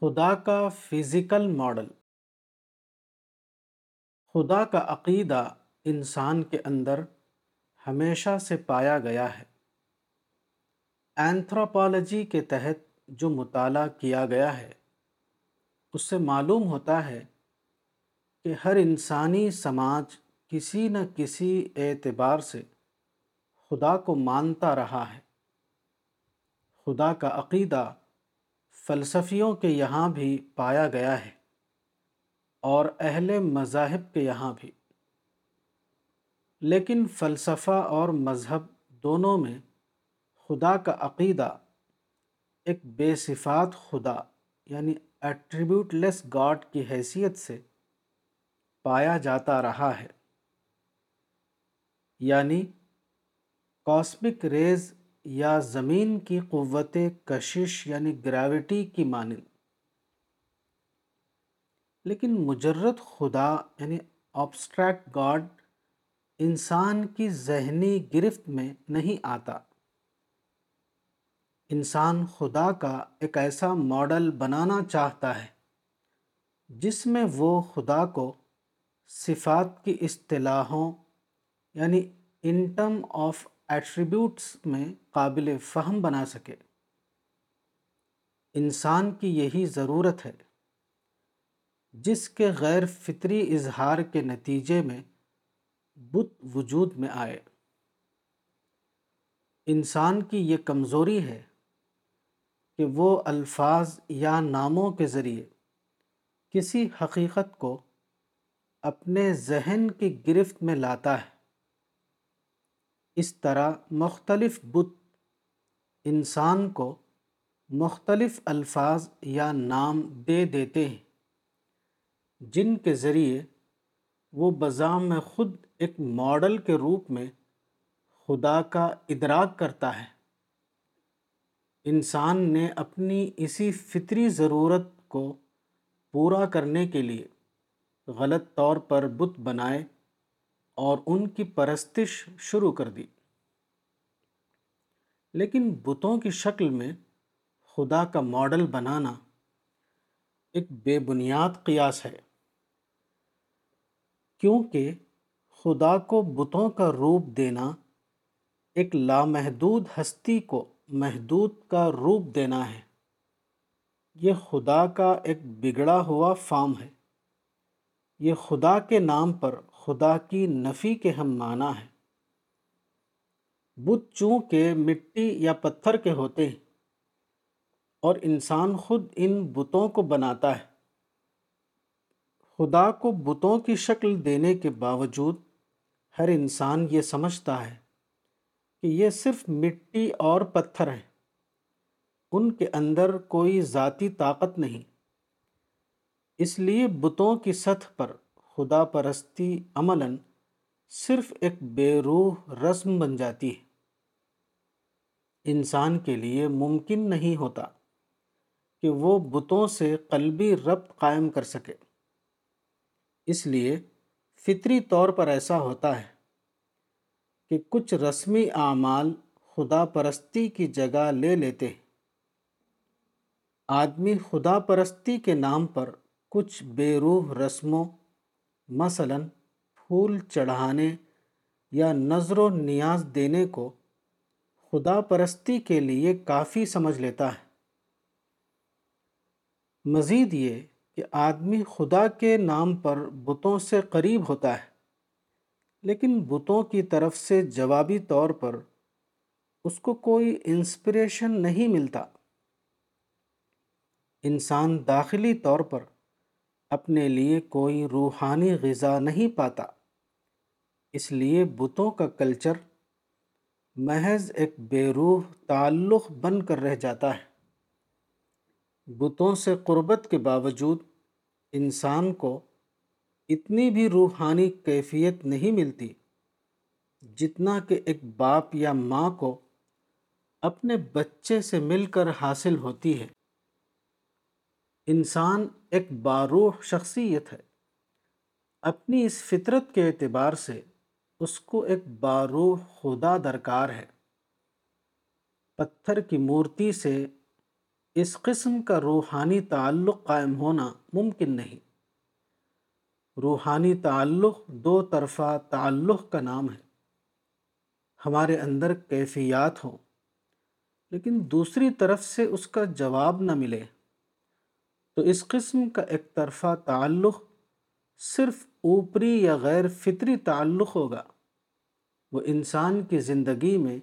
خدا کا physical model. خدا کا عقیدہ انسان کے اندر ہمیشہ سے پایا گیا ہے۔ اینتھروپالوجی کے تحت جو مطالعہ کیا گیا ہے، اس سے معلوم ہوتا ہے کہ ہر انسانی سماج کسی نہ کسی اعتبار سے خدا کو مانتا رہا ہے۔ خدا کا عقیدہ فلسفیوں کے یہاں بھی پایا گیا ہے اور اہل مذاہب کے یہاں بھی۔ لیکن فلسفہ اور مذہب دونوں میں خدا کا عقیدہ ایک بے صفات خدا یعنی ایٹریبیوٹ لیس گاڈ کی حیثیت سے پایا جاتا رہا ہے یعنی کاسمک ریز یا زمین کی قوت کشش یعنی گریوٹی کی مانند۔ لیکن مجرد خدا یعنی آبسٹریکٹ گاڈ انسان کی ذہنی گرفت میں نہیں آتا۔ انسان خدا کا ایک ایسا ماڈل بنانا چاہتا ہے جس میں وہ خدا کو صفات کی اصطلاحوں یعنی انٹم آف ایٹریبیوٹس میں قابل فہم بنا سکے۔ انسان کی یہی ضرورت ہے جس کے غیر فطری اظہار کے نتیجے میں بت وجود میں آئے۔ انسان کی یہ کمزوری ہے کہ وہ الفاظ یا ناموں کے ذریعے کسی حقیقت کو اپنے ذہن کی گرفت میں لاتا ہے۔ اس طرح مختلف بت انسان کو مختلف الفاظ یا نام دے دیتے ہیں، جن کے ذریعے وہ بذام میں خود ایک ماڈل کے روپ میں خدا کا ادراک کرتا ہے۔ انسان نے اپنی اسی فطری ضرورت کو پورا کرنے کے لیے غلط طور پر بت بنائے۔ اور ان کی پرستش شروع کر دی۔ لیکن بتوں کی شکل میں خدا کا ماڈل بنانا ایک بے بنیاد قیاس ہے۔ کیونکہ خدا کو بتوں کا روپ دینا ایک لامحدود ہستی کو محدود کا روپ دینا ہے۔ یہ خدا کا ایک بگڑا ہوا فام ہے۔ یہ خدا کے نام پر خدا کی نفی کے ہم معنی ہے بت چونکہ مٹی یا پتھر کے ہوتے ہیں اور انسان خود ان بتوں کو بناتا ہے۔ خدا کو بتوں کی شکل دینے کے باوجود ہر انسان یہ سمجھتا ہے کہ یہ صرف مٹی اور پتھر ہیں۔ ان کے اندر کوئی ذاتی طاقت نہیں۔ اس لیے بتوں کی سطح پر خدا پرستی عملاً صرف ایک بے روح رسم بن جاتی ہے۔ انسان کے لیے ممکن نہیں ہوتا کہ وہ بتوں سے قلبی ربط قائم کر سکے۔ اس لیے فطری طور پر ایسا ہوتا ہے کہ کچھ رسمی اعمال خدا پرستی کی جگہ لے لیتے ہیں۔ آدمی خدا پرستی کے نام پر کچھ بے روح رسموں مثلا پھول چڑھانے یا نظر و نیاز دینے کو خدا پرستی کے لیے کافی سمجھ لیتا ہے۔ مزید یہ کہ آدمی خدا کے نام پر بتوں سے قریب ہوتا ہے، لیکن بتوں کی طرف سے جوابی طور پر اس کو کوئی انسپریشن نہیں ملتا۔ انسان داخلی طور پر اپنے لیے کوئی روحانی غذا نہیں پاتا۔ اس لیے بتوں کا کلچر محض ایک بے روح تعلق بن کر رہ جاتا ہے۔ بتوں سے قربت کے باوجود انسان کو اتنی بھی روحانی کیفیت نہیں ملتی جتنا کہ ایک باپ یا ماں کو اپنے بچے سے مل کر حاصل ہوتی ہے۔ انسان ایک باروح شخصیت ہے۔ اپنی اس فطرت کے اعتبار سے اس کو ایک باروح خدا درکار ہے۔ پتھر کی مورتی سے اس قسم کا روحانی تعلق قائم ہونا ممکن نہیں۔ روحانی تعلق دو طرفہ تعلق کا نام ہے۔ ہمارے اندر کیفیات ہوں، لیکن دوسری طرف سے اس کا جواب نہ ملے۔ تو اس قسم کا ایک طرفہ تعلق صرف اوپری یا غیر فطری تعلق ہوگا۔ وہ انسان کی زندگی میں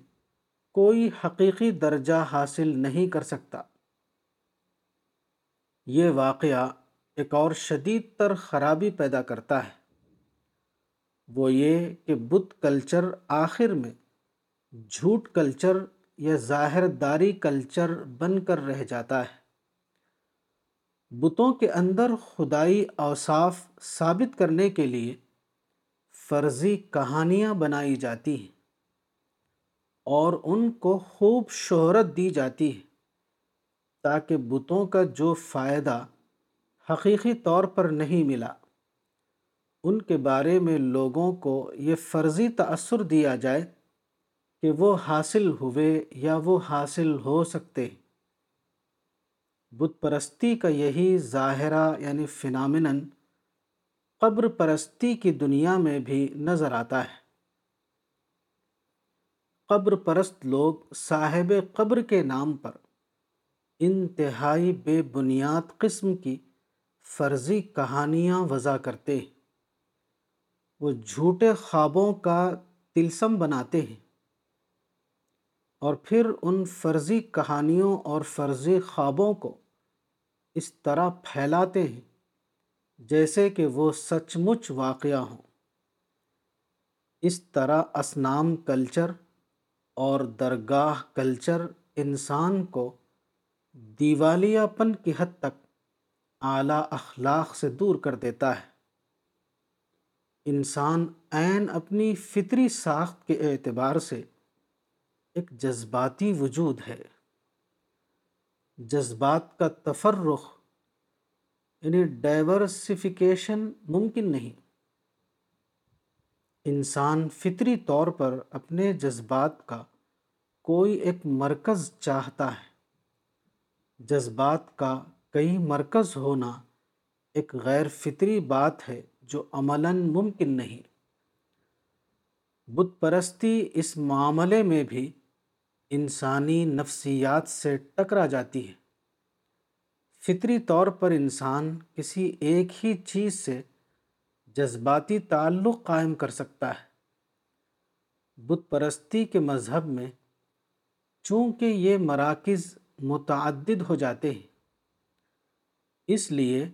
کوئی حقیقی درجہ حاصل نہیں کر سکتا۔ یہ واقعہ ایک اور شدید تر خرابی پیدا کرتا ہے۔ وہ یہ کہ بت کلچر آخر میں جھوٹ کلچر یا ظاہر داری کلچر بن کر رہ جاتا ہے۔ بتوں کے اندر خدائی اوصاف ثابت کرنے کے لیے فرضی کہانیاں بنائی جاتی ہیں اور ان کو خوب شہرت دی جاتی ہے تاکہ بتوں کا جو فائدہ حقیقی طور پر نہیں ملا، ان کے بارے میں لوگوں کو یہ فرضی تأثر دیا جائے کہ وہ حاصل ہوئے یا وہ حاصل ہو سکتے بت پرستی کا یہی ظاہرہ یعنی فنامنن قبر پرستی کی دنیا میں بھی نظر آتا ہے۔ قبر پرست لوگ صاحب قبر کے نام پر انتہائی بے بنیاد قسم کی فرضی کہانیاں وضع کرتے ہیں۔ وہ جھوٹے خوابوں کا تلسم بناتے ہیں۔ اور پھر ان فرضی کہانیوں اور فرضی خوابوں کو اس طرح پھیلاتے ہیں جیسے کہ وہ سچ مچ واقعہ ہوں۔ اس طرح اسنام کلچر اور درگاہ کلچر انسان کو دیوالیہ پن کی حد تک اعلیٰ اخلاق سے دور کر دیتا ہے۔ انسان عین اپنی فطری ساخت کے اعتبار سے ایک جذباتی وجود ہے۔ جذبات کا تفرخ یعنی ڈائیورسفیکیشن ممکن نہیں۔ انسان فطری طور پر اپنے جذبات کا کوئی ایک مرکز چاہتا ہے۔ جذبات کا کئی مرکز ہونا ایک غیر فطری بات ہے جو عملاً ممکن نہیں۔ بت پرستی اس معاملے میں بھی انسانی نفسیات سے ٹکرا جاتی ہے۔ فطری طور پر انسان کسی ایک ہی چیز سے جذباتی تعلق قائم کر سکتا ہے۔ بت پرستی کے مذہب میں چونکہ یہ مراکز متعدد ہو جاتے ہیں، اس لیے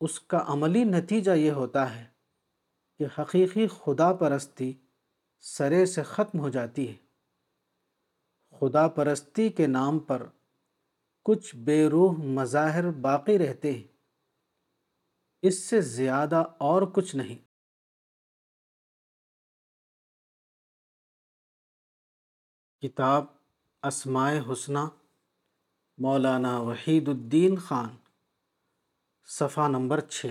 اس کا عملی نتیجہ یہ ہوتا ہے کہ حقیقی خدا پرستی سرے سے ختم ہو جاتی ہے۔ خدا پرستی کے نام پر کچھ بے روح مظاہر باقی رہتے ہیں۔ اس سے زیادہ اور کچھ نہیں۔ کتاب اسماء حسنہ مولانا وحید الدین خان، صفحہ نمبر چھ۔